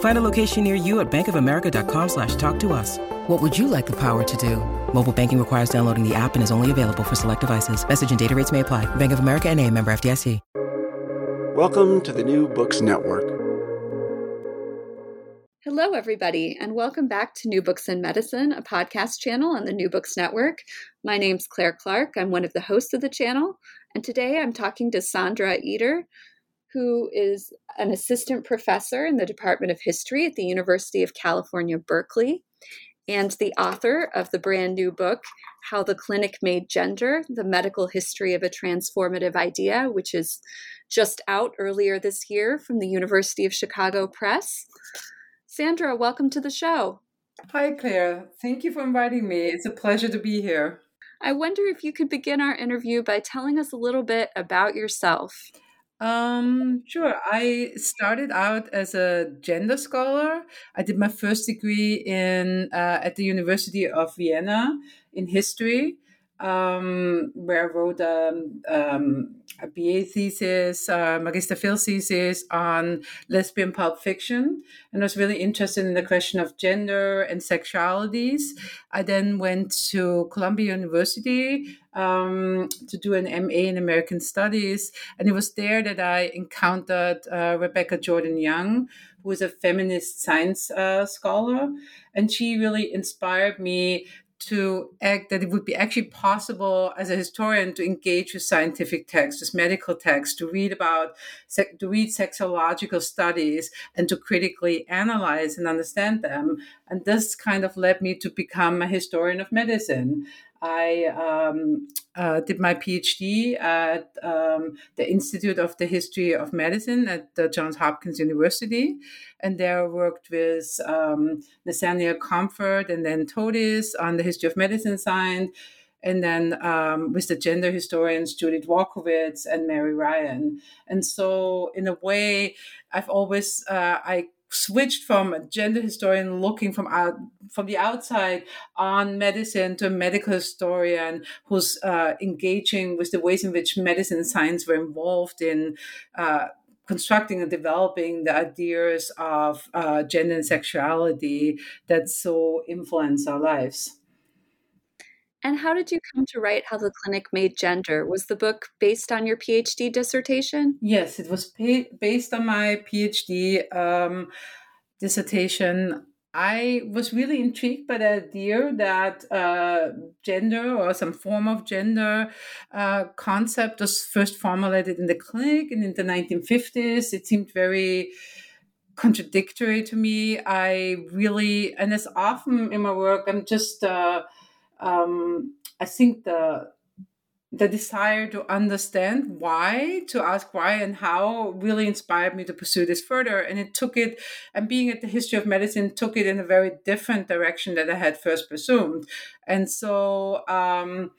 Find a location near you at bankofamerica.com slash talk to us. What would you like the power to do? Mobile banking requires downloading the app and is only available for select devices. Message and data rates may apply. Bank of America and a member FDIC. Welcome to the New Books Network. Hello, everybody, and welcome back to New Books in Medicine, a podcast channel on the New Books Network. My name's Claire Clark. I'm one of the hosts of the channel, and today I'm talking to Sandra Eder, who is an assistant professor in the Department of History at the University of California, Berkeley, and the author of the brand new book, How the Clinic Made Gender The Medical History of a Transformative Idea, which is just out earlier this year from the University of Chicago Press. Sandra, welcome to the show. Hi, Claire. Thank you for inviting me. It's a pleasure to be here. I wonder if you could begin our interview by telling us a little bit about yourself. Um, sure. I started out as a gender scholar. I did my first degree in uh, at the University of Vienna in history, um, where I wrote um, um, a BA thesis, uh, Magister thesis on lesbian pulp fiction, and I was really interested in the question of gender and sexualities. I then went to Columbia University um, to do an MA in American Studies, and it was there that I encountered uh, Rebecca Jordan Young, who is a feminist science uh, scholar, and she really inspired me to act that it would be actually possible as a historian to engage with scientific texts, with medical texts, to read about to read sexological studies and to critically analyze and understand them. And this kind of led me to become a historian of medicine. I um, uh, did my PhD at um, the Institute of the History of Medicine at the Johns Hopkins University, and there I worked with um, Nathaniel Comfort and Dan Todes on the history of medicine science, and then um, with the gender historians Judith Walkowitz and Mary Ryan. And so, in a way, I've always uh, I switched from a gender historian looking from out from the outside on medicine to a medical historian who's uh, engaging with the ways in which medicine and science were involved in uh, constructing and developing the ideas of uh, gender and sexuality that so influence our lives. And how did you come to write How the Clinic Made Gender? Was the book based on your PhD dissertation? Yes, it was based on my PhD um, dissertation. I was really intrigued by the idea that uh, gender or some form of gender uh, concept was first formulated in the clinic and in the 1950s. It seemed very contradictory to me. I really, and as often in my work, I'm just. Uh, um, I think the the desire to understand why, to ask why and how, really inspired me to pursue this further. And it took it, and being at the history of medicine took it in a very different direction that I had first presumed. And so um,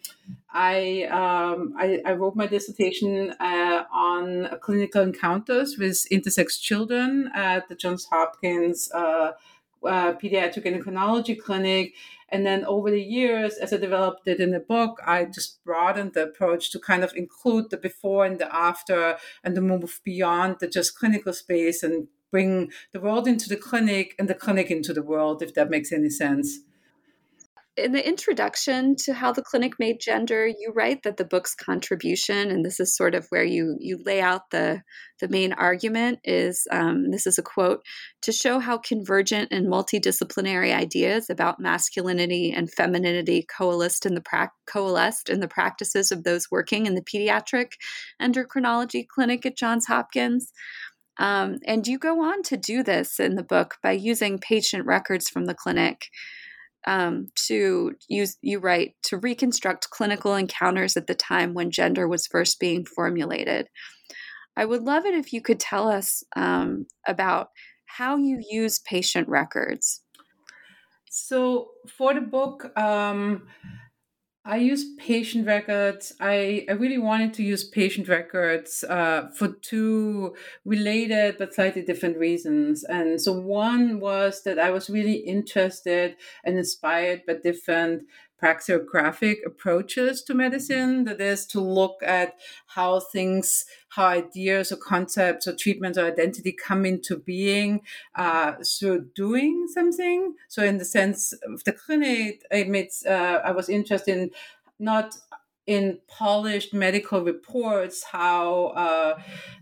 I, um, I, I wrote my dissertation uh, on clinical encounters with intersex children at the Johns Hopkins. Uh, uh, pediatric endocrinology clinic And then over the years, as I developed it in the book, I just broadened the approach to kind of include the before and the after and the move beyond the just clinical space and bring the world into the clinic and the clinic into the world, if that makes any sense in the introduction to how the clinic made gender you write that the book's contribution and this is sort of where you you lay out the the main argument is um, this is a quote to show how convergent and multidisciplinary ideas about masculinity and femininity coalesced in the pra- coalesced in the practices of those working in the pediatric endocrinology clinic at johns hopkins. Um, and you go on to do this in the book by using patient records from the clinic um, to use you write to reconstruct clinical encounters at the time when gender was first being formulated. I would love it if you could tell us um, about how you use patient records. So for the book, um, I use patient records. I, I really wanted to use patient records uh, for two related but slightly different reasons. And so one was that I was really interested and inspired by different praxeographic approaches to medicine that is to look at how things how ideas or concepts or treatments or identity come into being uh, through doing something. So in the sense of the clinic i made uh, i was interested in not in polished medical reports how uh,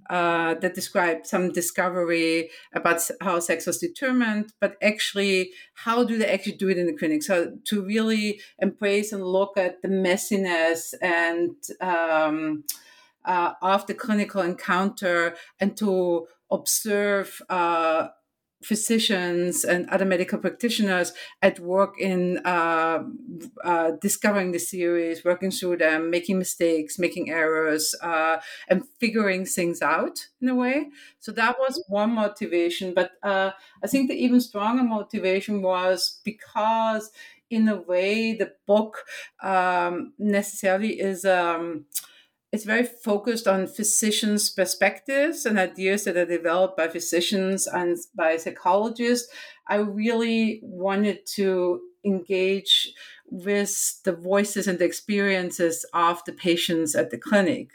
uh, that describe some discovery about how sex was determined, but actually how do they actually do it in the clinic? So to really embrace and look at the messiness and um, uh, of the clinical encounter and to observe uh, physicians and other medical practitioners at work in uh, uh, discovering the series, working through them, making mistakes, making errors, uh, and figuring things out in a way. So that was one motivation. But uh, I think the even stronger motivation was because, in a way, the book um, necessarily is. Um, it's very focused on physicians' perspectives and ideas that are developed by physicians and by psychologists. I really wanted to engage with the voices and the experiences of the patients at the clinic.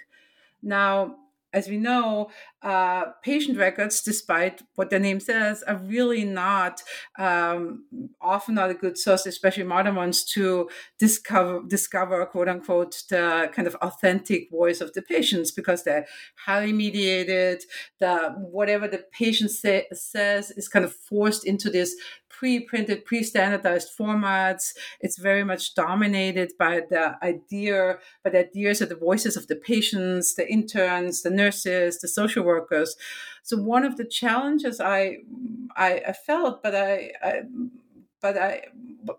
Now, as we know, uh, patient records, despite what their name says, are really not um, often not a good source, especially modern ones, to discover discover quote unquote the kind of authentic voice of the patients because they're highly mediated. The whatever the patient say, says is kind of forced into this pre-printed, pre-standardized formats. It's very much dominated by the idea, by the ideas of the voices of the patients, the interns, the nurses, the social workers. So one of the challenges I I, I felt, but I, I but I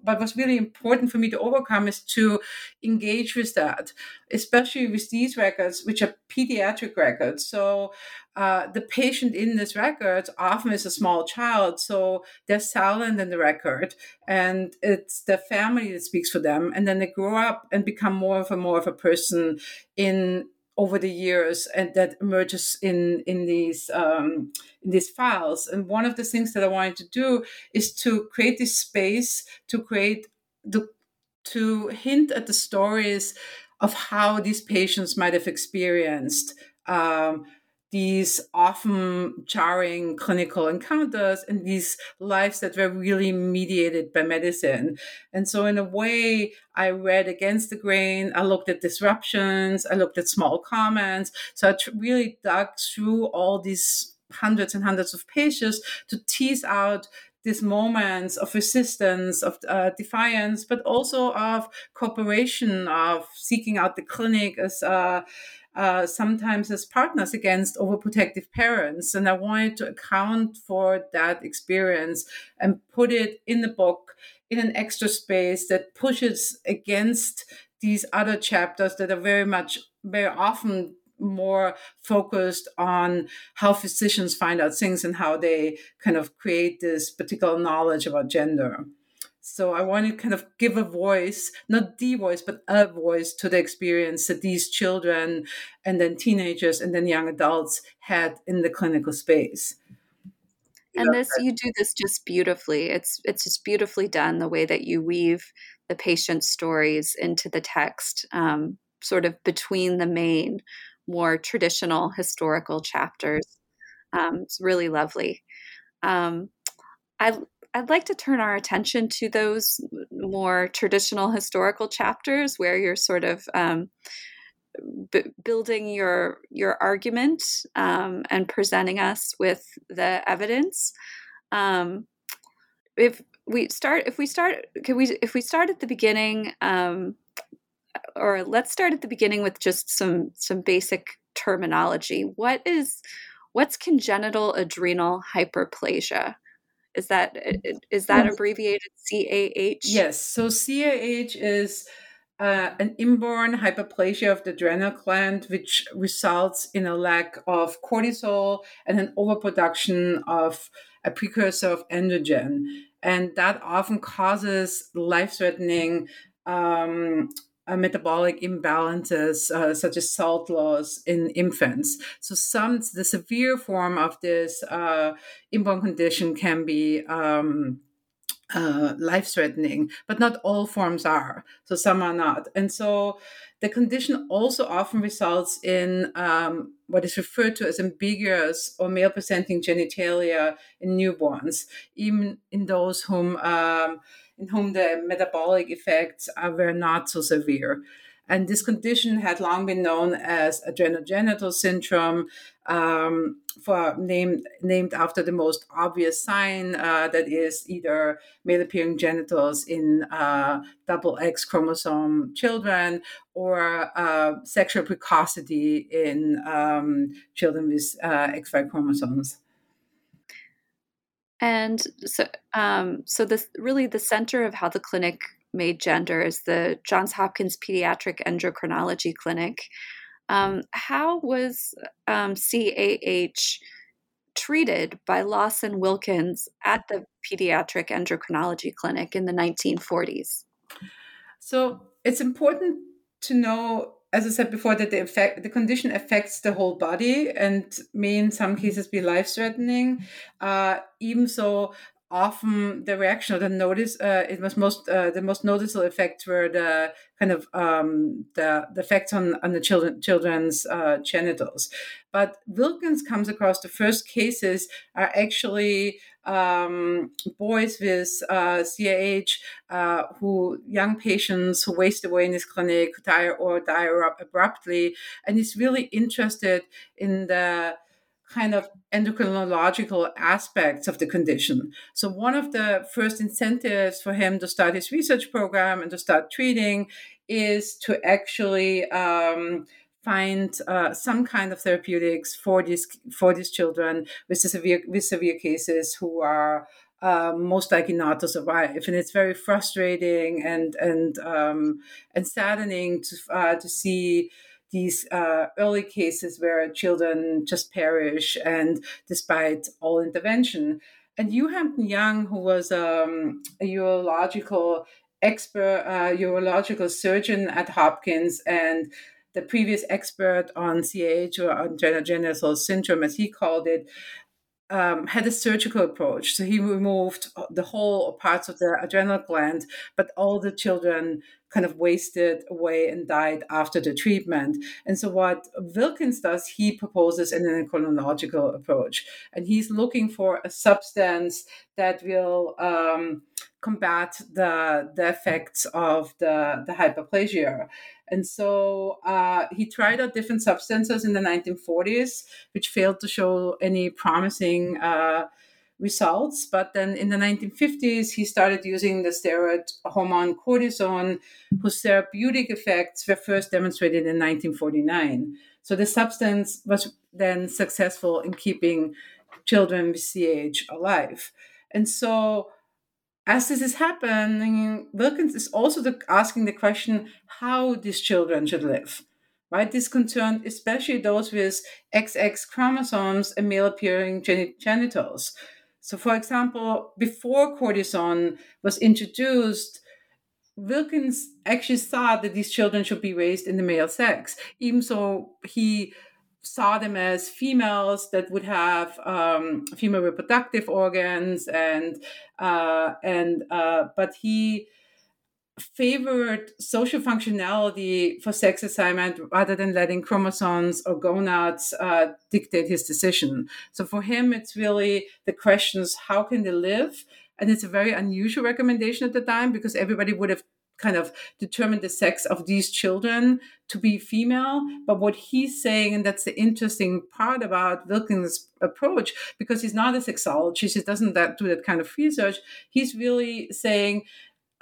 but what's really important for me to overcome is to engage with that, especially with these records, which are pediatric records. So uh, the patient in this record often is a small child, so they're silent in the record, and it's the family that speaks for them, and then they grow up and become more of a more of a person in over the years and that emerges in in these um, in these files. And one of the things that i wanted to do is to create this space to create the to hint at the stories of how these patients might have experienced um, these often jarring clinical encounters and these lives that were really mediated by medicine. And so, in a way, I read against the grain. I looked at disruptions, I looked at small comments. So, I really dug through all these hundreds and hundreds of pages to tease out these moments of resistance, of uh, defiance, but also of cooperation, of seeking out the clinic as uh, uh, sometimes as partners against overprotective parents. And I wanted to account for that experience and put it in the book in an extra space that pushes against these other chapters that are very much, very often more focused on how physicians find out things and how they kind of create this particular knowledge about gender. So I want to kind of give a voice, not the voice, but a voice to the experience that these children and then teenagers and then young adults had in the clinical space. and this you do this just beautifully. It's it's just beautifully done the way that you weave the patient's stories into the text um, sort of between the main more traditional historical chapters. Um, it's really lovely. Um, I, I'd like to turn our attention to those more traditional historical chapters where you're sort of um, b- building your your argument um, and presenting us with the evidence. Um, if we start, if we start, can we? If we start at the beginning, um, or let's start at the beginning with just some some basic terminology. What is what's congenital adrenal hyperplasia? Is that is that abbreviated CAH? Yes. So CAH is uh, an inborn hyperplasia of the adrenal gland, which results in a lack of cortisol and an overproduction of a precursor of androgen. And that often causes life threatening um, uh, metabolic imbalances uh, such as salt loss in infants. So some the severe form of this uh, inborn condition can be um, uh, life threatening, but not all forms are. So some are not. And so the condition also often results in um, what is referred to as ambiguous or male presenting genitalia in newborns, even in those whom. Um, in whom the metabolic effects were not so severe. And this condition had long been known as adrenogenital syndrome, um, for named named after the most obvious sign uh, that is either male appearing genitals in uh, double X chromosome children or uh, sexual precocity in um, children with uh, XY chromosomes. And so, um, so this really the center of how the clinic made gender is the Johns Hopkins Pediatric Endocrinology Clinic. Um, how was um, CAH treated by Lawson Wilkins at the Pediatric Endocrinology Clinic in the 1940s? So it's important to know as I said before, that the effect, the condition affects the whole body and may in some cases be life threatening. Uh, even so, often the reaction or the notice uh, it was most uh, the most noticeable effects were the kind of um, the, the effects on, on the children children's uh, genitals. But wilkins comes across the first cases are actually um, boys with uh, CAH uh, who young patients who waste away in his clinic die or die abruptly. And he's really interested in the kind of endocrinological aspects of the condition. So, one of the first incentives for him to start his research program and to start treating is to actually um, find uh, some kind of therapeutics for these for these children with severe with severe cases who are uh, most likely not to survive, and it's very frustrating and and um, and saddening to uh, to see these uh, early cases where children just perish, and despite all intervention. And Hugh Hampton Young, who was um, a urological expert, uh, urological surgeon at Hopkins, and the previous expert on CAH or adrenogenital syndrome, as he called it, um, had a surgical approach. So he removed the whole or parts of the adrenal gland, but all the children kind of wasted away and died after the treatment. And so what Wilkins does, he proposes an endocrinological approach, and he's looking for a substance that will um, combat the the effects of the the hyperplasia. And so uh, he tried out different substances in the 1940s, which failed to show any promising uh, results. But then in the 1950s, he started using the steroid hormone cortisone, whose therapeutic effects were first demonstrated in 1949. So the substance was then successful in keeping children with CAH alive. And so as this is happening, Wilkins is also the, asking the question how these children should live. Right? This concerned especially those with XX chromosomes and male appearing genitals. So, for example, before cortisone was introduced, Wilkins actually thought that these children should be raised in the male sex, even so he saw them as females that would have um, female reproductive organs and uh, and uh, but he favored social functionality for sex assignment rather than letting chromosomes or gonads uh, dictate his decision. So for him, it's really the questions: how can they live? And it's a very unusual recommendation at the time because everybody would have kind of determine the sex of these children to be female. But what he's saying, and that's the interesting part about Wilkins' approach, because he's not a sexologist, he doesn't that, do that kind of research. He's really saying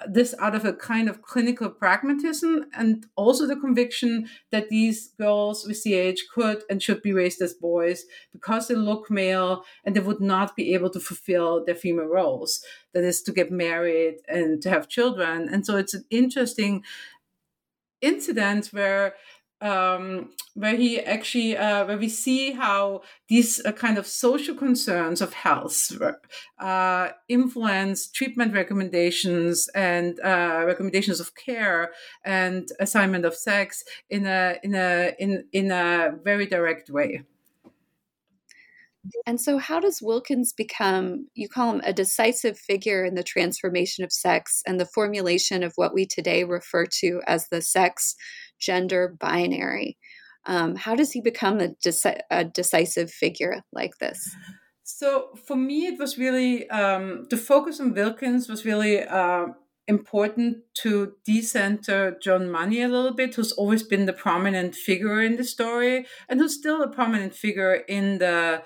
this out of a kind of clinical pragmatism and also the conviction that these girls with CAH could and should be raised as boys because they look male and they would not be able to fulfill their female roles. That is to get married and to have children. And so it's an interesting incident where um, where he actually uh, where we see how these uh, kind of social concerns of health uh, influence treatment recommendations and uh, recommendations of care and assignment of sex in a in a in in a very direct way. And so, how does Wilkins become, you call him a decisive figure in the transformation of sex and the formulation of what we today refer to as the sex gender binary? Um, how does he become a, deci- a, decisive figure like this? So, for me, it was really um, the focus on Wilkins was really. Uh, important to decenter John Money a little bit, who's always been the prominent figure in the story and who's still a prominent figure in the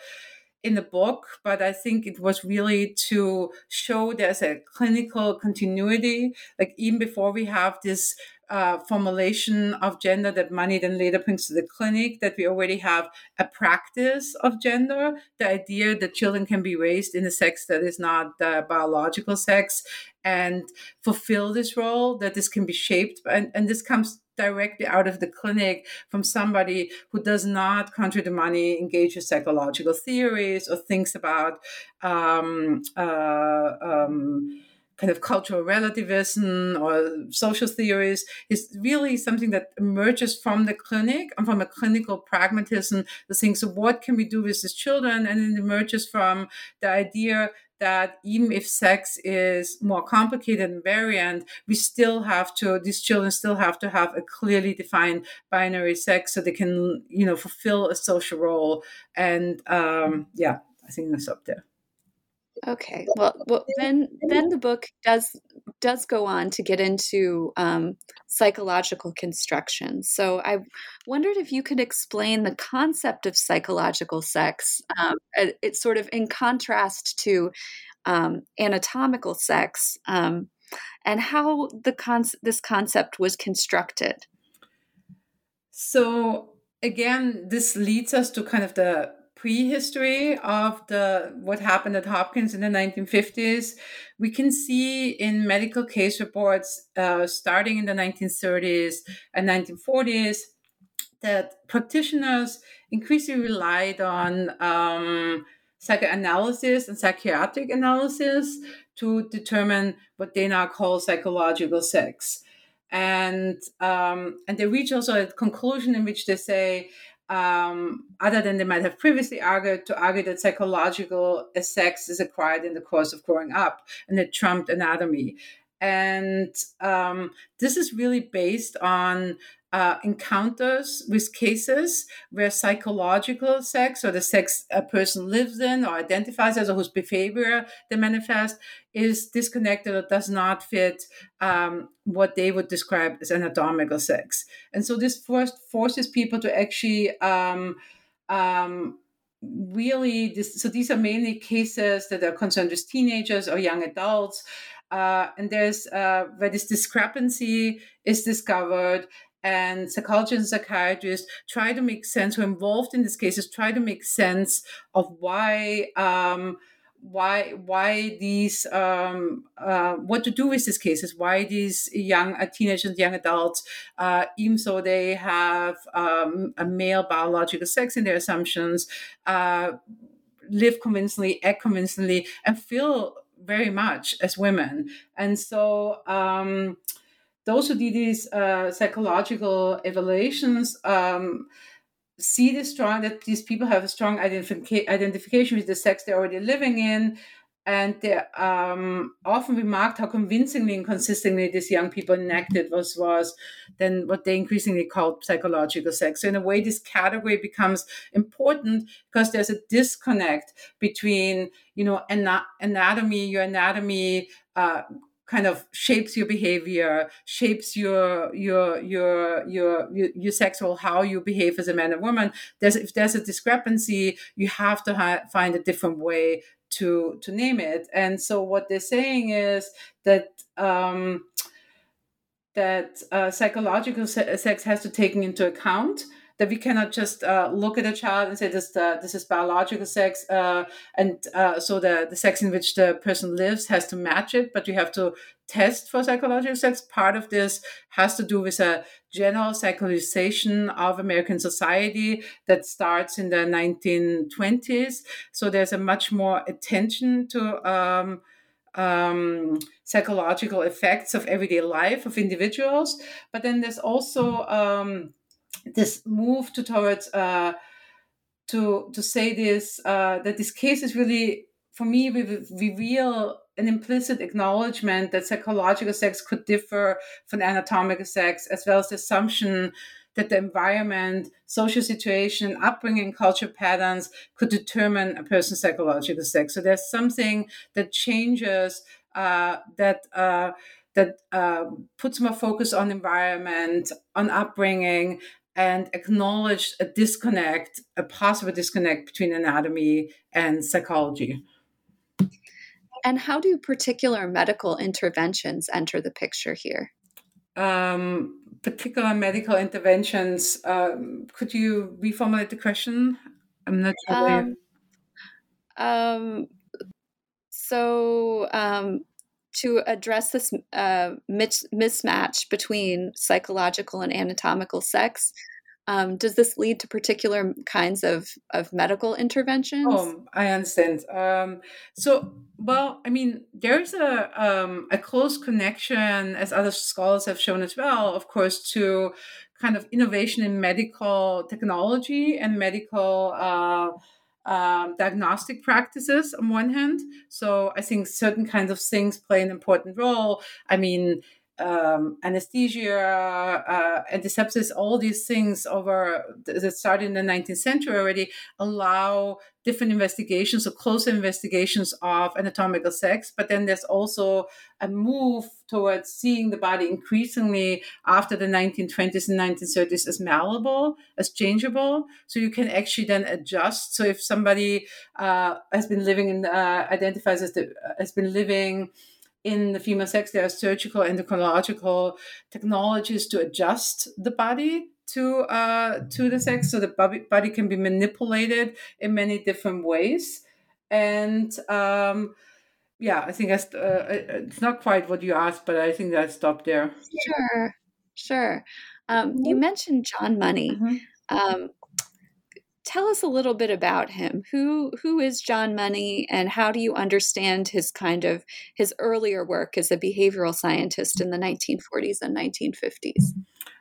in the book, but I think it was really to show there's a clinical continuity. Like even before we have this uh, formulation of gender that money then later brings to the clinic, that we already have a practice of gender, the idea that children can be raised in a sex that is not the biological sex and fulfill this role, that this can be shaped. And, and this comes directly out of the clinic from somebody who does not, contrary to money, engage with psychological theories or thinks about um, uh, um, kind of cultural relativism or social theories is really something that emerges from the clinic and from a clinical pragmatism the thing so what can we do with these children and it emerges from the idea that even if sex is more complicated and variant, we still have to, these children still have to have a clearly defined binary sex so they can, you know, fulfill a social role. And um, yeah, I think that's up there. Okay. Well, well, then then the book does does go on to get into um, psychological construction. So I wondered if you could explain the concept of psychological sex. Um, it's sort of in contrast to um, anatomical sex, um, and how the con- this concept was constructed. So again, this leads us to kind of the prehistory of the what happened at Hopkins in the 1950s. We can see in medical case reports uh, starting in the 1930s and 1940s that practitioners increasingly relied on um, psychoanalysis and psychiatric analysis to determine what they now call psychological sex. And um, and they reach also a conclusion in which they say um, other than they might have previously argued, to argue that psychological sex is acquired in the course of growing up and it trumped anatomy. And um, this is really based on uh, encounters with cases where psychological sex or the sex a person lives in or identifies as or whose behavior they manifest is disconnected or does not fit um, what they would describe as anatomical sex. And so this first forces people to actually um, um, really, this, so these are mainly cases that are concerned with teenagers or young adults. Uh, and there's uh, where this discrepancy is discovered and psychologists and psychiatrists try to make sense, who are involved in these cases, try to make sense of why. Um, why why these um, uh, what to do with these cases why these young uh, teenagers young adults uh, even though they have um, a male biological sex in their assumptions uh, live convincingly act convincingly and feel very much as women and so um, those who did these uh, psychological evaluations um, see the strong that these people have a strong identification with the sex they're already living in and they um, often remarked how convincingly and consistently these young people enacted was was then what they increasingly called psychological sex. So in a way, this category becomes important because there's a disconnect between you know anatomy, your anatomy. Uh, kind of shapes your behavior shapes your your your your your, sexual how you behave as a man or woman there's if there's a discrepancy you have to ha- find a different way to to name it. And so what they're saying is that um, that uh, psychological sex has to take into account that we cannot just uh, look at a child and say this uh, this is biological sex, uh, and uh, so the the sex in which the person lives has to match it. But you have to test for psychological sex. Part of this has to do with a general psychologization of American society that starts in the 1920s. So there's a much more attention to. Um, um, psychological effects of everyday life of individuals, but then there's also um, this move to towards uh, to to say this uh, that this case is really for me reveal an implicit acknowledgement that psychological sex could differ from anatomical sex, as well as the assumption that the environment, social situation, upbringing, culture patterns could determine a person's psychological sex. So there's something that changes uh, that. Uh, that uh, puts more focus on environment, on upbringing, and acknowledged a disconnect, a possible disconnect between anatomy and psychology. And how do particular medical interventions enter the picture here? Um, particular medical interventions. Um, could you reformulate the question? I'm not sure. Um, um, so, um, to address this uh, mismatch between psychological and anatomical sex. Um, does this lead to particular kinds of, of medical interventions? Oh, I understand. Um, so, well, I mean, there's a um, a close connection, as other scholars have shown as well, of course, to kind of innovation in medical technology and medical. Uh, um, diagnostic practices on one hand. So I think certain kinds of things play an important role. I mean, um, anesthesia, uh, antisepsis, all these things over that started in the 19th century already allow different investigations or closer investigations of anatomical sex. But then there's also a move towards seeing the body increasingly after the 1920s and 1930s as malleable, as changeable. So you can actually then adjust. So if somebody uh, has been living in, uh, identifies as the, has been living in the female sex, there are surgical endocrinological technologies to adjust the body to uh, to the sex, so the body can be manipulated in many different ways. And um, yeah, I think that's, uh, it's not quite what you asked, but I think I stopped there. Sure, sure. Um, you mm-hmm. mentioned John Money. Mm-hmm. Um, tell us a little bit about him. Who who is John Money, and how do you understand his kind of his earlier work as a behavioral scientist in the 1940s and 1950s?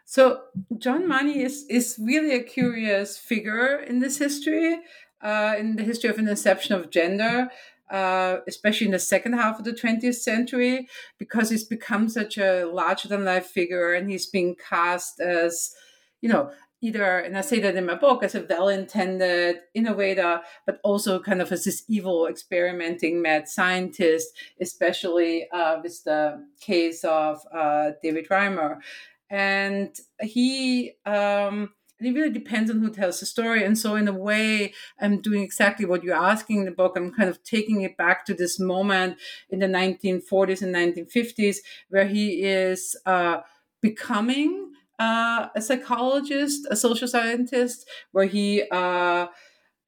So John Money is is really a curious figure in this history, uh, in the history of an inception of gender. Uh, especially in the second half of the 20th century, because he's become such a larger than life figure and he's being cast as, you know, either, and I say that in my book, as a well intended innovator, but also kind of as this evil experimenting mad scientist, especially uh, with the case of uh, David Reimer. And he, um, it really depends on who tells the story. And so, in a way, I'm doing exactly what you're asking in the book. I'm kind of taking it back to this moment in the 1940s and 1950s where he is uh, becoming uh, a psychologist, a social scientist, where he uh,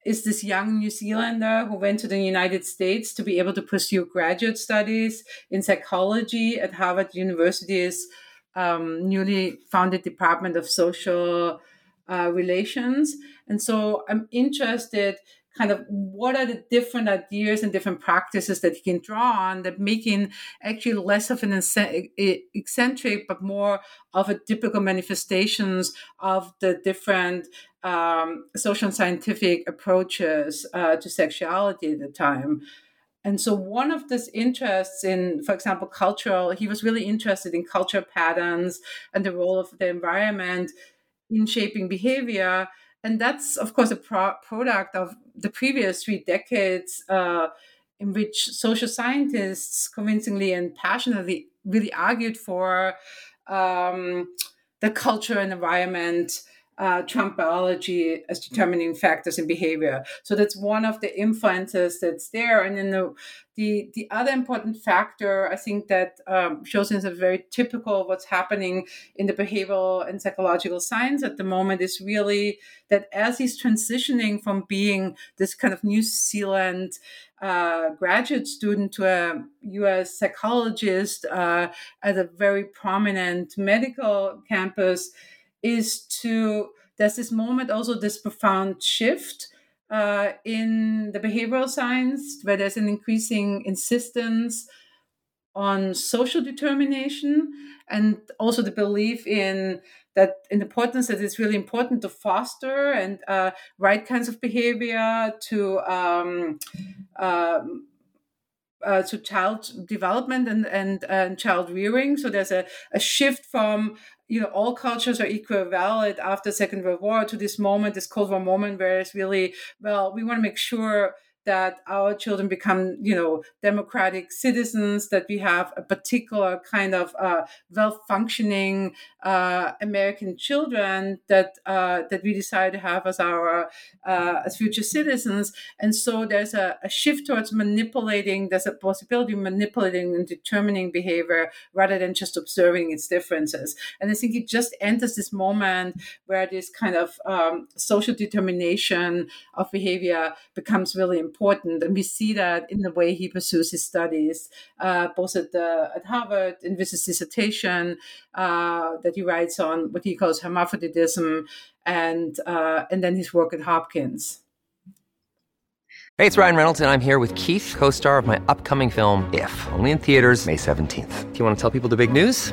is this young New Zealander who went to the United States to be able to pursue graduate studies in psychology at Harvard University's um, newly founded Department of Social uh, Relations. And so I'm interested kind of what are the different ideas and different practices that he can draw on that making actually less of an eccentric but more of a typical manifestations of the different um, social and scientific approaches uh, to sexuality at the time. And so, one of these interests in, for example, cultural, he was really interested in cultural patterns and the role of the environment in shaping behavior. And that's, of course, a pro- product of the previous three decades uh, in which social scientists convincingly and passionately really argued for um, the culture and environment uh, Trump biology as determining factors in behavior. So that's one of the influences that's there. And then the the, the other important factor, I think, that um, shows is a very typical what's happening in the behavioral and psychological science at the moment is really that as he's transitioning from being this kind of New Zealand uh, graduate student to a US psychologist uh, at a very prominent medical campus, is to there's this moment also this profound shift uh, in the behavioral science where there's an increasing insistence on social determination and also the belief in that in the importance that it's really important to foster and uh, right kinds of behavior to um, um, uh, to child development and and, and child rearing. So there's a, a shift from you know all cultures are equal valid after Second World War to this moment, this Cold War moment, where it's really well we want to make sure that our children become, you know, democratic citizens, that we have a particular kind of uh, well-functioning uh, American children that uh, that we decide to have as our uh, as future citizens. And so there's a, a, shift towards manipulating. There's a possibility of manipulating and determining behavior rather than just observing its differences. And I think it just enters this moment where this kind of um, social determination of behavior becomes really important important, and we see that in the way he pursues his studies, uh, both at the at Harvard in his dissertation uh, that he writes on what he calls hermaphroditism, and uh, and then his work at Hopkins. Hey, it's Ryan Reynolds, and I'm here with Keith, co-star of my upcoming film If, only in theaters May seventeenth. Do you want to tell people the big news?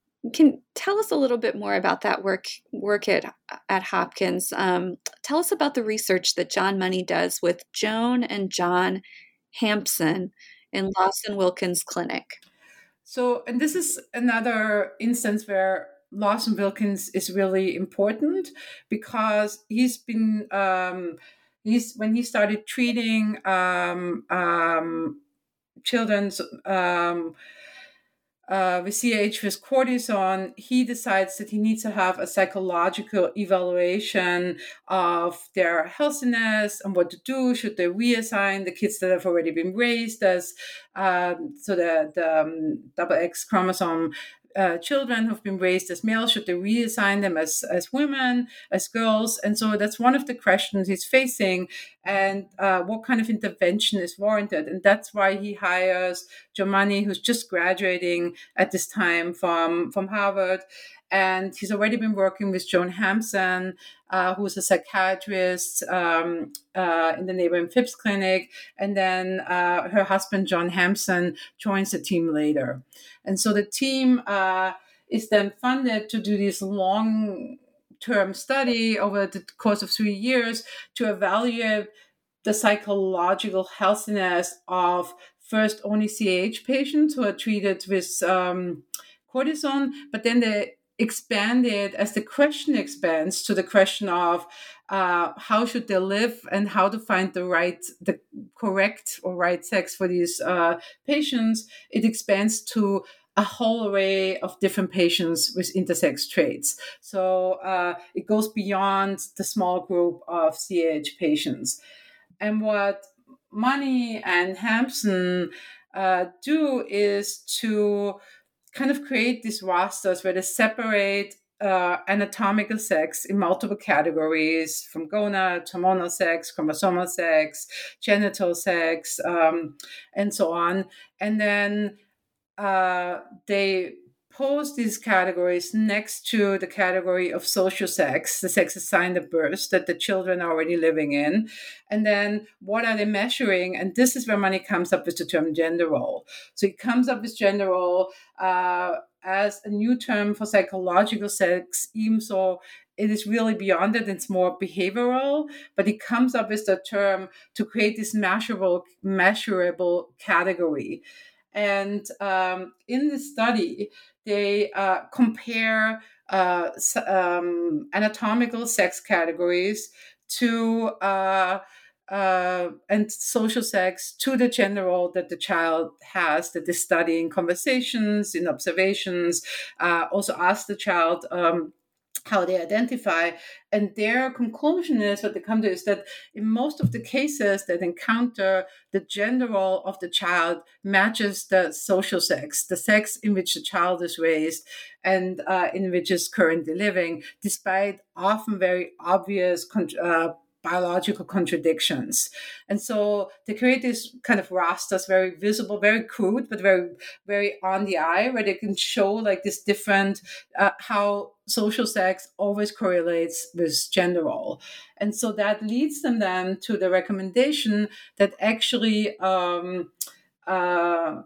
can tell us a little bit more about that work work at at Hopkins. Um, tell us about the research that John Money does with Joan and John Hampson in Lawson Wilkins Clinic. So, and this is another instance where Lawson Wilkins is really important because he's been um, he's when he started treating um, um, children's um, uh, with CAH with cortisone, he decides that he needs to have a psychological evaluation of their healthiness and what to do. Should they reassign the kids that have already been raised as um, so the, the um, double X chromosome uh, children who've been raised as males should they reassign them as as women as girls? And so that's one of the questions he's facing and uh, what kind of intervention is warranted? And that's why he hires John who's just graduating at this time from from harvard and he's already been working with Joan Hampson, uh, who's a psychiatrist um, uh, in the neighboring Phipps clinic. And then uh, her husband, John Hampson, joins the team later. And so the team uh, is then funded to do this long term study over the course of three years to evaluate the psychological healthiness of first only CAH patients who are treated with um, cortisone, but then they expanded as the question expands to the question of uh, how should they live and how to find the right the correct or right sex for these uh, patients it expands to a whole array of different patients with intersex traits. So uh, it goes beyond the small group of cah patients. And what money and hampson uh, do is to kind of create these rosters where they separate uh, anatomical sex in multiple categories from gonad, hormonal sex, chromosomal sex, genital sex, um, and so on. And then uh, they pose these categories next to the category of social sex, the sex assigned at birth that the children are already living in. And then what are they measuring? And this is where money comes up with the term gender role. So it comes up with gender role uh, as a new term for psychological sex, even so it is really beyond it. It's more behavioral, but it comes up with the term to create this measurable, measurable category. And um, in the study, they uh, compare uh, um, anatomical sex categories to uh, uh, and social sex to the gender role that the child has that they study in conversations in observations uh, also ask the child um, how they identify. And their conclusion is what they come to is that in most of the cases that encounter the gender role of the child matches the social sex, the sex in which the child is raised and uh, in which is currently living, despite often very obvious uh, biological contradictions. And so they create this kind of rasters, very visible, very crude, but very, very on the eye, where they can show like this different, uh, how social sex always correlates with gender role. And so that leads them then to the recommendation that actually, um, uh,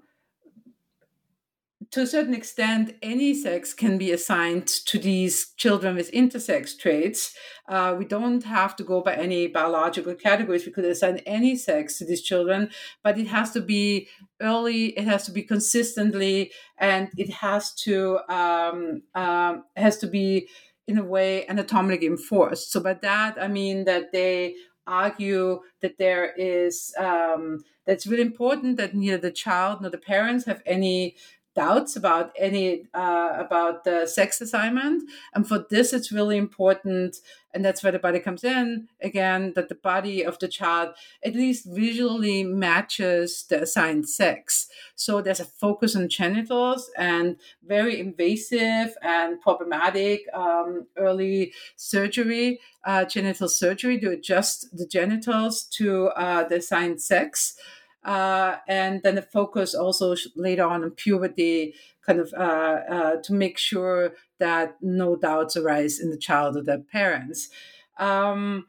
to a certain extent, any sex can be assigned to these children with intersex traits. Uh, we don't have to go by any biological categories. We could assign any sex to these children, but it has to be early, it has to be consistently, and it has to um, um, has to be in a way anatomically enforced. So by that I mean that they argue that there is um, that's really important that neither the child nor the parents have any doubts about any uh, about the sex assignment. And for this it's really important and that's where the body comes in again that the body of the child at least visually matches the assigned sex. So there's a focus on genitals and very invasive and problematic um, early surgery uh, genital surgery to adjust the genitals to uh, the assigned sex uh, and then the focus also later on in puberty, kind of uh, uh, to make sure that no doubts arise in the child or their parents. Um,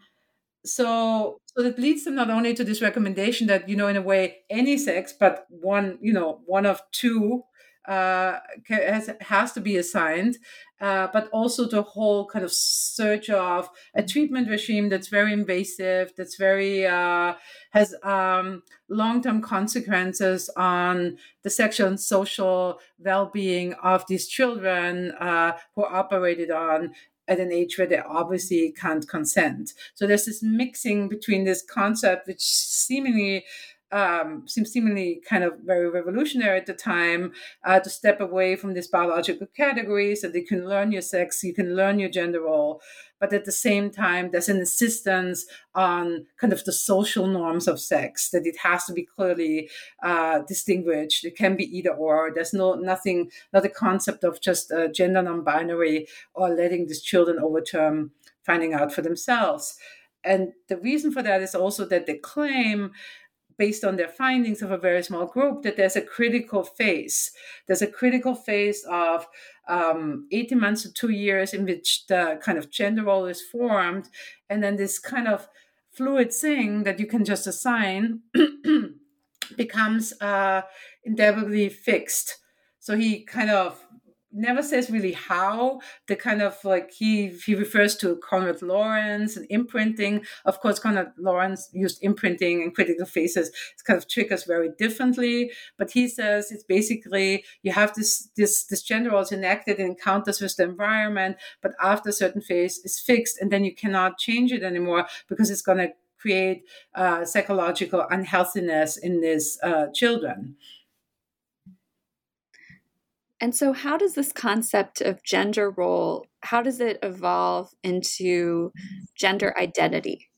so, so that leads them not only to this recommendation that you know, in a way, any sex, but one, you know, one of two uh, has, has to be assigned, uh, but also the whole kind of search of a treatment regime that's very invasive, that's very uh, has um, long-term consequences on the sexual and social well-being of these children uh, who are operated on at an age where they obviously can't consent. So there's this mixing between this concept, which seemingly um, seems seemingly kind of very revolutionary at the time uh, to step away from these biological categories that you can learn your sex, you can learn your gender role, but at the same time, there's an insistence on kind of the social norms of sex that it has to be clearly uh, distinguished. It can be either or. There's no nothing, not a concept of just uh, gender non-binary or letting these children overturn finding out for themselves. And the reason for that is also that they claim based on their findings of a very small group, that there's a critical phase. There's a critical phase of um, 18 months to two years in which the kind of gender role is formed. And then this kind of fluid thing that you can just assign becomes uh, indelibly fixed. So he kind of never says really how the kind of like he he refers to Konrad Lorenz and imprinting. Of course, Konrad Lorenz used imprinting and critical phases. It kind of triggers very differently. But he says it's basically you have this this this gender role enacted in encounters with the environment, but after a certain phase is fixed, and then you cannot change it anymore because it's going to create uh, psychological unhealthiness in these uh, children. And so how does this concept of gender role how does it evolve into gender identity?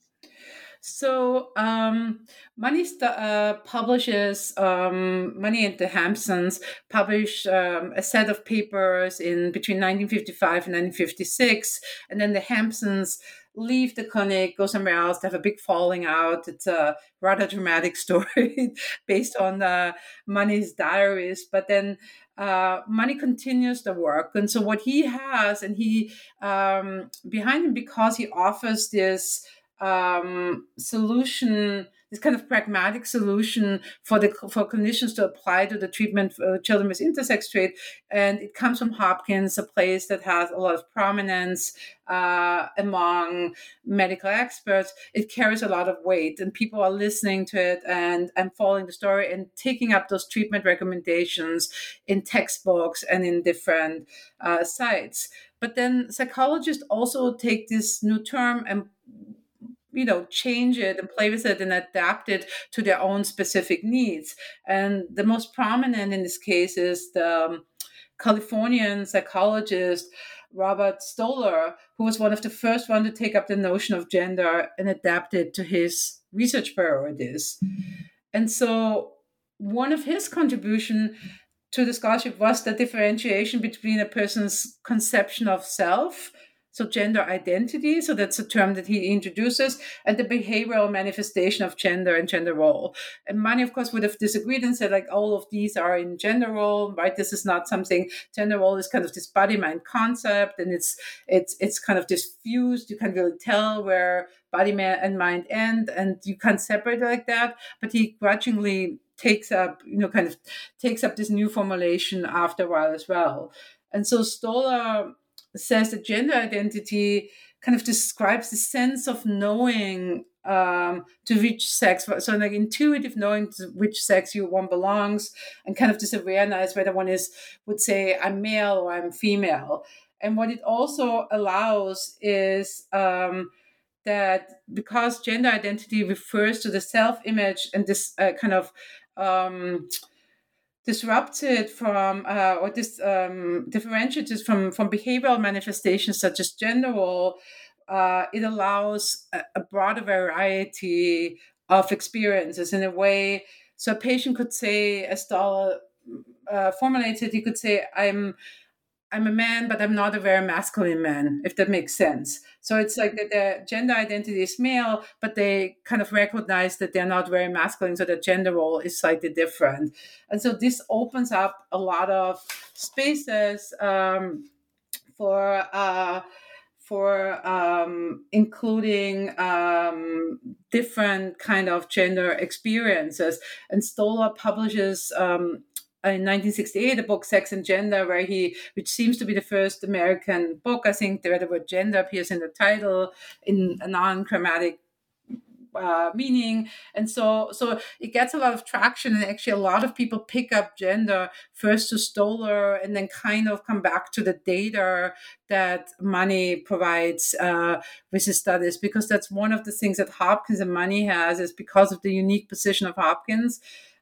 So um, Money uh, publishes um, Money and the Hampsons published um, a set of papers in between 1955 and 1956, and then the Hampsons leave the clinic, go somewhere else. Have a big falling out. It's a rather dramatic story based on uh, Money's diaries, but then. Uh, money continues the work. And so what he has and he um, behind him because he offers this um, solution, this kind of pragmatic solution for the for clinicians to apply to the treatment of children with intersex trait, and it comes from Hopkins, a place that has a lot of prominence uh, among medical experts. It carries a lot of weight, and people are listening to it and and following the story and taking up those treatment recommendations in textbooks and in different uh, sites. But then psychologists also take this new term and you know change it and play with it and adapt it to their own specific needs. And the most prominent in this case is the um, californian psychologist robert stoller who was one of the first one to take up the notion of gender and adapt it to his research priorities. And so one of his contribution to the scholarship was the differentiation between a person's conception of self so gender identity so that's a term that he introduces and the behavioral manifestation of gender and gender role. And many of course would have disagreed and said like all of these are in gender role right? This is not something gender role is kind of this body mind concept and it's it's it's kind of diffused. You can't really tell where body and mind end and you can't separate like that. But he grudgingly takes up you know kind of takes up this new formulation after a while as well. And so stoller says that gender identity kind of describes the sense of knowing um, to which sex, so like intuitive knowing to which sex you one belongs, and kind of this awareness whether one is would say I'm male or I'm female. And what it also allows is um, that because gender identity refers to the self image and this uh, kind of um, disrupted from uh, or this um, differentiated from from behavioral manifestations such as gender role, uh, it allows a, a, broader variety of experiences in a way. So a patient could say, as Stoller uh, formulated, he could say, "I'm." I'm a man, but I'm not a very masculine man, if that makes sense. So it's like that their gender identity is male, but they kind of recognize that they're not very masculine, so their gender role is slightly different. And so this opens up a lot of spaces um, for. Uh, for um, including um, different kind of gender experiences. And Stoller publishes um, in 1968 a book sex and gender where he which seems to be the first american book i think where the word gender appears in the title in a non-chromatic uh, meaning. And so so it gets a lot of traction and actually a lot of people pick up gender first to stoller and then kind of come back to the data that money provides uh, with his studies because that's one of the things that hopkins and money has is because of the unique position of hopkins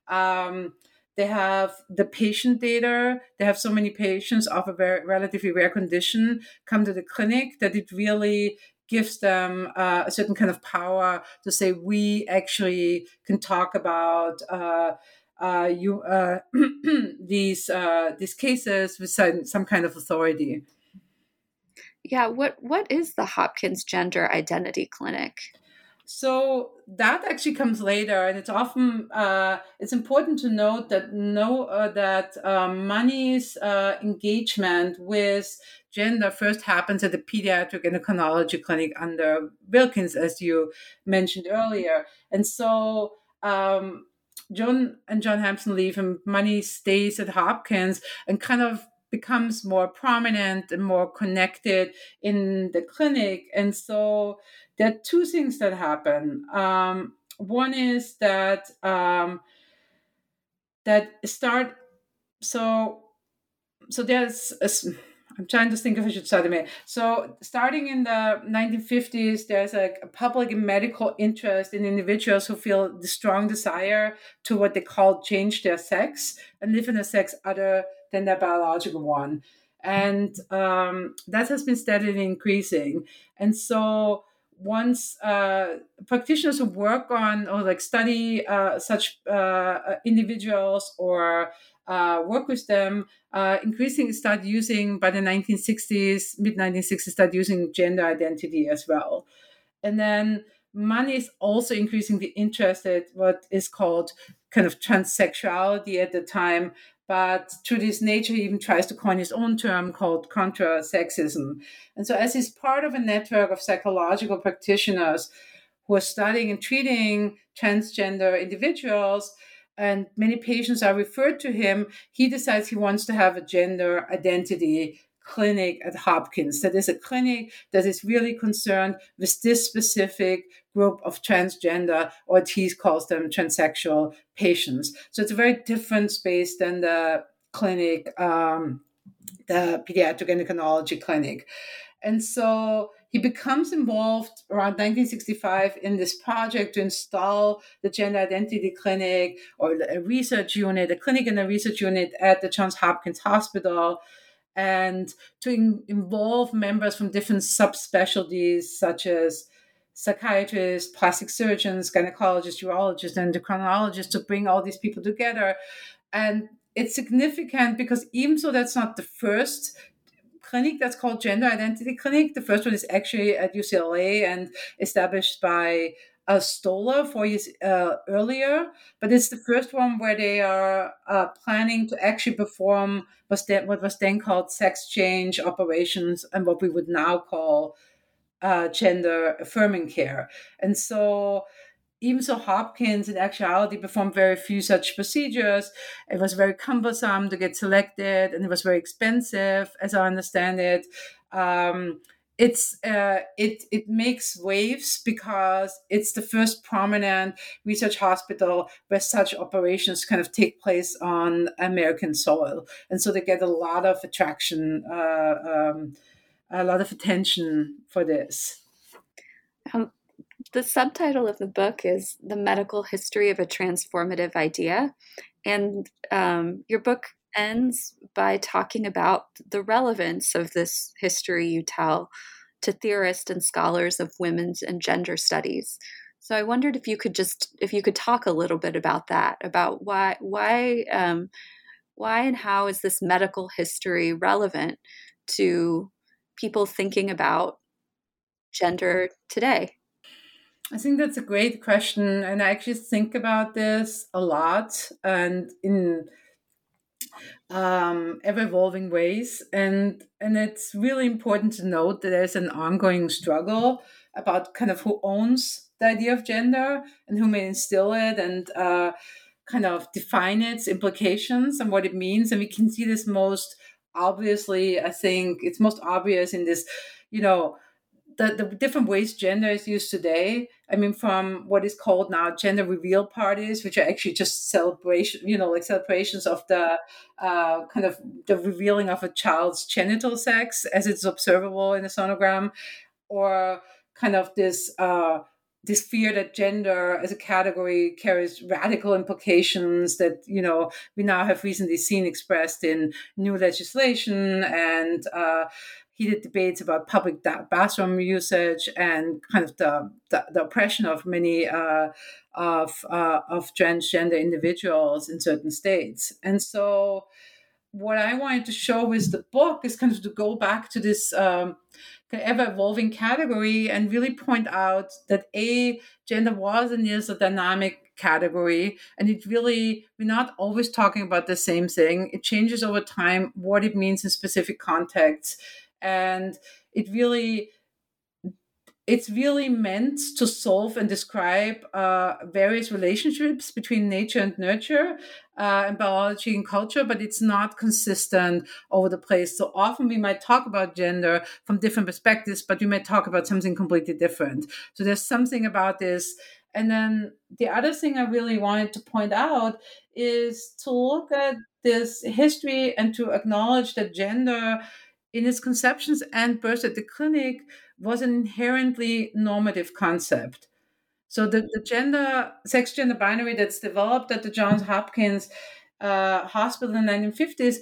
um, they have the patient data. They have so many patients of a very relatively rare condition come to the clinic that it really gives them uh, a certain kind of power to say we actually can talk about uh, uh, you uh, these uh, these cases with some, some kind of authority. Yeah, what what is the Hopkins Gender Identity Clinic? So that actually comes later, and it's often uh, it's important to note that know uh, that um, money's uh, engagement with gender first happens at the pediatric endocrinology clinic under Wilkins, as you mentioned earlier, and so. Um, Joan and John Hampson leave, and Money stays at Hopkins and kind of becomes more prominent and more connected in the clinic. And so there are two things that happen. Um, one is that um, that start so so there's a, I'm trying to think if I should start. So, starting in the 1950s, there's a, a public and medical interest in individuals who feel the strong desire to what they call change their sex and live in a sex other than their biological one. And um, that has been steadily increasing. And so, once uh, practitioners who work on or like study uh, such uh, individuals or uh, work with them uh, increasingly start using by the 1960s mid 1960s start using gender identity as well. And then money is also increasingly interested what is called kind of transsexuality at the time but to this nature he even tries to coin his own term called contra-sexism and so as he's part of a network of psychological practitioners who are studying and treating transgender individuals and many patients are referred to him he decides he wants to have a gender identity clinic at Hopkins. That is a clinic that is really concerned with this specific group of transgender, or he calls them transsexual patients. So it's a very different space than the clinic, um, the pediatric endocrinology clinic. And so he becomes involved around 1965 in this project to install the gender identity clinic or a research unit, a clinic and a research unit at the Johns Hopkins Hospital and to in- involve members from different subspecialties such as psychiatrists, plastic surgeons, gynecologists, urologists, endocrinologists to bring all these people together. And it's significant because even though that's not the first clinic that's called Gender Identity Clinic, the first one is actually at UCLA and established by uh, Stoller four years uh, earlier, but it's the first one where they are uh, planning to actually perform what was then called sex change operations and what we would now call uh, gender affirming care. And so, even so, Hopkins in actuality performed very few such procedures. It was very cumbersome to get selected, and it was very expensive, as I understand it. Um, it's uh, it it makes waves because it's the first prominent research hospital where such operations kind of take place on American soil, and so they get a lot of attraction, uh, um, a lot of attention for this. Um, the subtitle of the book is "The Medical History of a Transformative Idea," and um, your book ends by talking about the relevance of this history you tell to theorists and scholars of women's and gender studies. So I wondered if you could just if you could talk a little bit about that, about why why um, why and how is this medical history relevant to people thinking about gender today? I think that's a great question, and I actually think about this a lot. And in um, ever evolving ways. And, and it's really important to note that there's an ongoing struggle about kind of who owns the idea of gender and who may instill it and uh, kind of define its implications and what it means. And we can see this most obviously, I think it's most obvious in this, you know, the, the different ways gender is used today. I mean, from what is called now gender reveal parties, which are actually just celebration, you know, like celebrations of the uh, kind of the revealing of a child's genital sex as it's observable in a sonogram, or kind of this uh, this fear that gender as a category carries radical implications that you know we now have recently seen expressed in new legislation and uh, heated debates about public bathroom usage and kind of the, the, the oppression of many uh, of, uh, of transgender individuals in certain states. And so, what I wanted to show with the book is kind of to go back to this um, ever evolving category and really point out that a gender was and is a dynamic category and it really we're not always talking about the same thing. It changes over time what it means in specific contexts and it really it's really meant to solve and describe uh, various relationships between nature and nurture uh, and biology and culture, but it's not consistent over the place. So often we might talk about gender from different perspectives, but we might talk about something completely different. So there's something about this. And then the other thing I really wanted to point out is to look at this history and to acknowledge that gender in its conceptions and birth at the clinic was an inherently normative concept. So the, the gender, sex gender binary that's developed at the Johns Hopkins uh, Hospital in the 1950s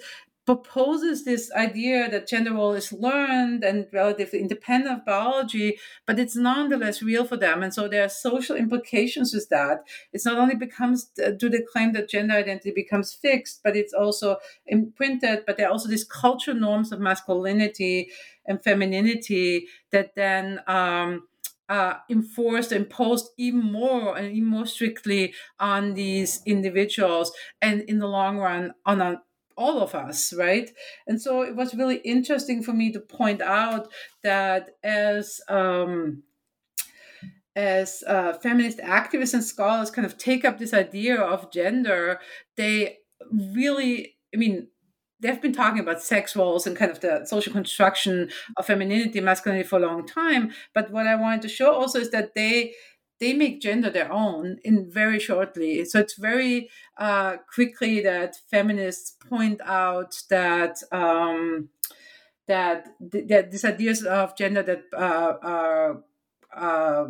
proposes this idea that gender role is learned and relatively independent of biology, but it's nonetheless real for them. And so there are social implications with that. It's not only becomes, uh, do they claim that gender identity becomes fixed, but it's also imprinted, but there are also these cultural norms of masculinity and femininity that then, um, uh, enforced, imposed even more and even more strictly on these individuals, and in the long run, on a all of us, right? And so it was really interesting for me to point out that as um, as uh, feminist activists and scholars kind of take up this idea of gender, they really, I mean, they've been talking about sex roles and kind of the social construction of femininity, masculinity for a long time. But what I wanted to show also is that they they make gender their own in very shortly. So it's very uh, quickly that feminists point out that um, that, th- that these ideas of gender that uh, are uh,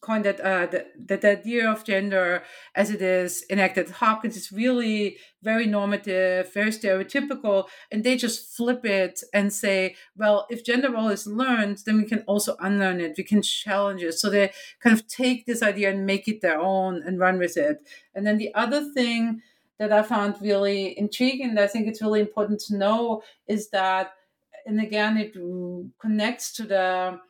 coined that uh, that the idea of gender as it is enacted Hopkins is really very normative, very stereotypical, and they just flip it and say, well, if gender role is learned, then we can also unlearn it. We can challenge it. So they kind of take this idea and make it their own and run with it. And then the other thing that I found really intriguing, I think it's really important to know, is that, and again, it connects to the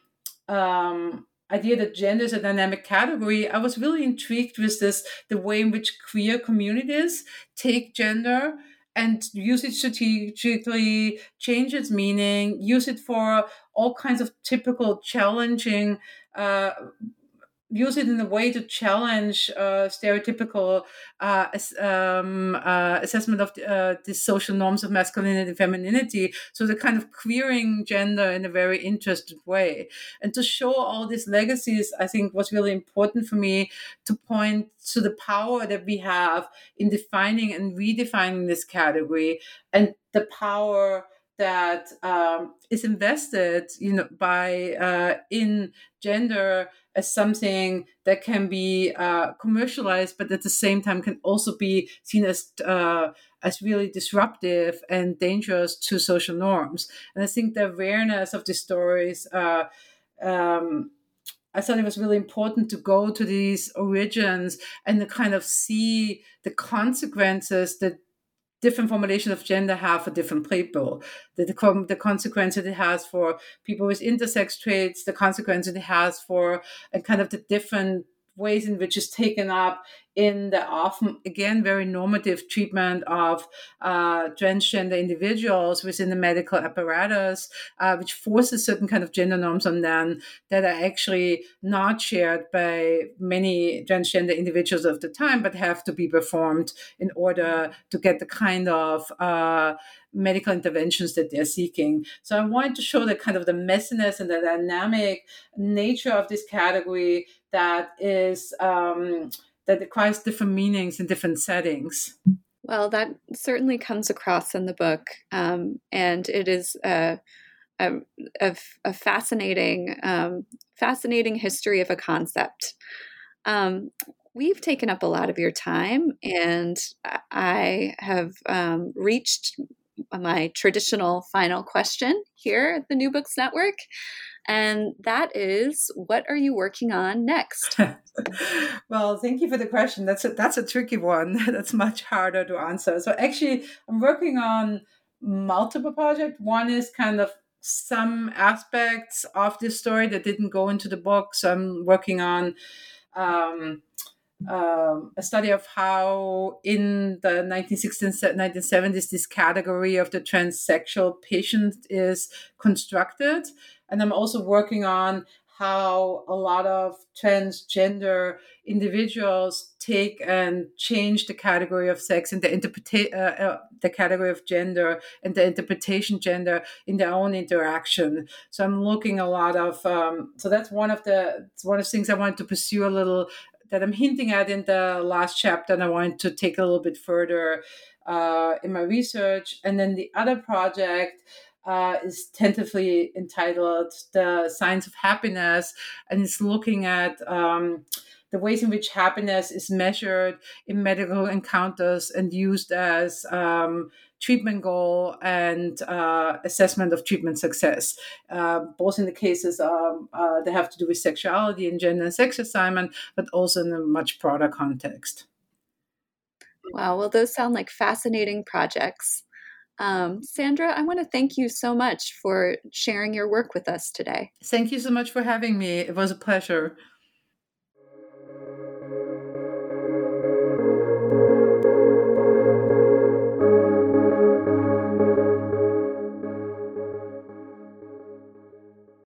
um, idea that gender is a dynamic category, I was really intrigued with this the way in which queer communities take gender and use it strategically, change its meaning, use it for all kinds of typical challenging uh, use it in a way to challenge uh, stereotypical uh, um, uh, assessment of the, uh, the, social norms of masculinity and femininity. So the kind of queering gender in a very interested way. And to show all these legacies, I think was really important for me to point to the power that we have in defining and redefining this category and the power that um, is invested, you know, by uh, in gender as something that can be uh, commercialized, but at the same time can also be seen as uh, as really disruptive and dangerous to social norms. And I think the awareness of these stories. Uh, um, I thought it was really important to go to these origins and to kind of see the consequences that different formulations of gender have for different people. The, the, the consequence it has for people with intersex traits, the consequences it has for and kind of the different ways in which it's taken up in the often again very normative treatment of uh, transgender individuals within the medical apparatus, uh, which forces certain kind of gender norms on them that are actually not shared by many transgender individuals of the time, but have to be performed in order to get the kind of uh, medical interventions that they're seeking. So I wanted to show the kind of the messiness and the dynamic nature of this category that is um, that requires different meanings in different settings. Well, that certainly comes across in the book, um, and it is a, a, a, fascinating, um, fascinating history of a concept. Um, we've taken up a lot of your time, and I have um, reached my traditional final question here at the New Books Network. And that is, what are you working on next? well, thank you for the question. That's a, that's a tricky one. that's much harder to answer. So actually, I'm working on multiple projects. One is kind of some aspects of this story that didn't go into the book. So I'm working on um, um, a study of how in the 1960s 1970s this category of the transsexual patient is constructed and i'm also working on how a lot of transgender individuals take and change the category of sex and the interpretation uh, uh, the category of gender and the interpretation gender in their own interaction so i'm looking a lot of um, so that's one of the one of the things i wanted to pursue a little that I'm hinting at in the last chapter, and I wanted to take a little bit further uh, in my research. And then the other project uh, is tentatively entitled "The Science of Happiness," and it's looking at um, the ways in which happiness is measured in medical encounters and used as um, treatment goal and uh, assessment of treatment success, uh, both in the cases um, uh, that have to do with sexuality and gender and sex assignment, but also in a much broader context. Wow, well, those sound like fascinating projects. Um, Sandra, I want to thank you so much for sharing your work with us today. Thank you so much for having me. It was a pleasure.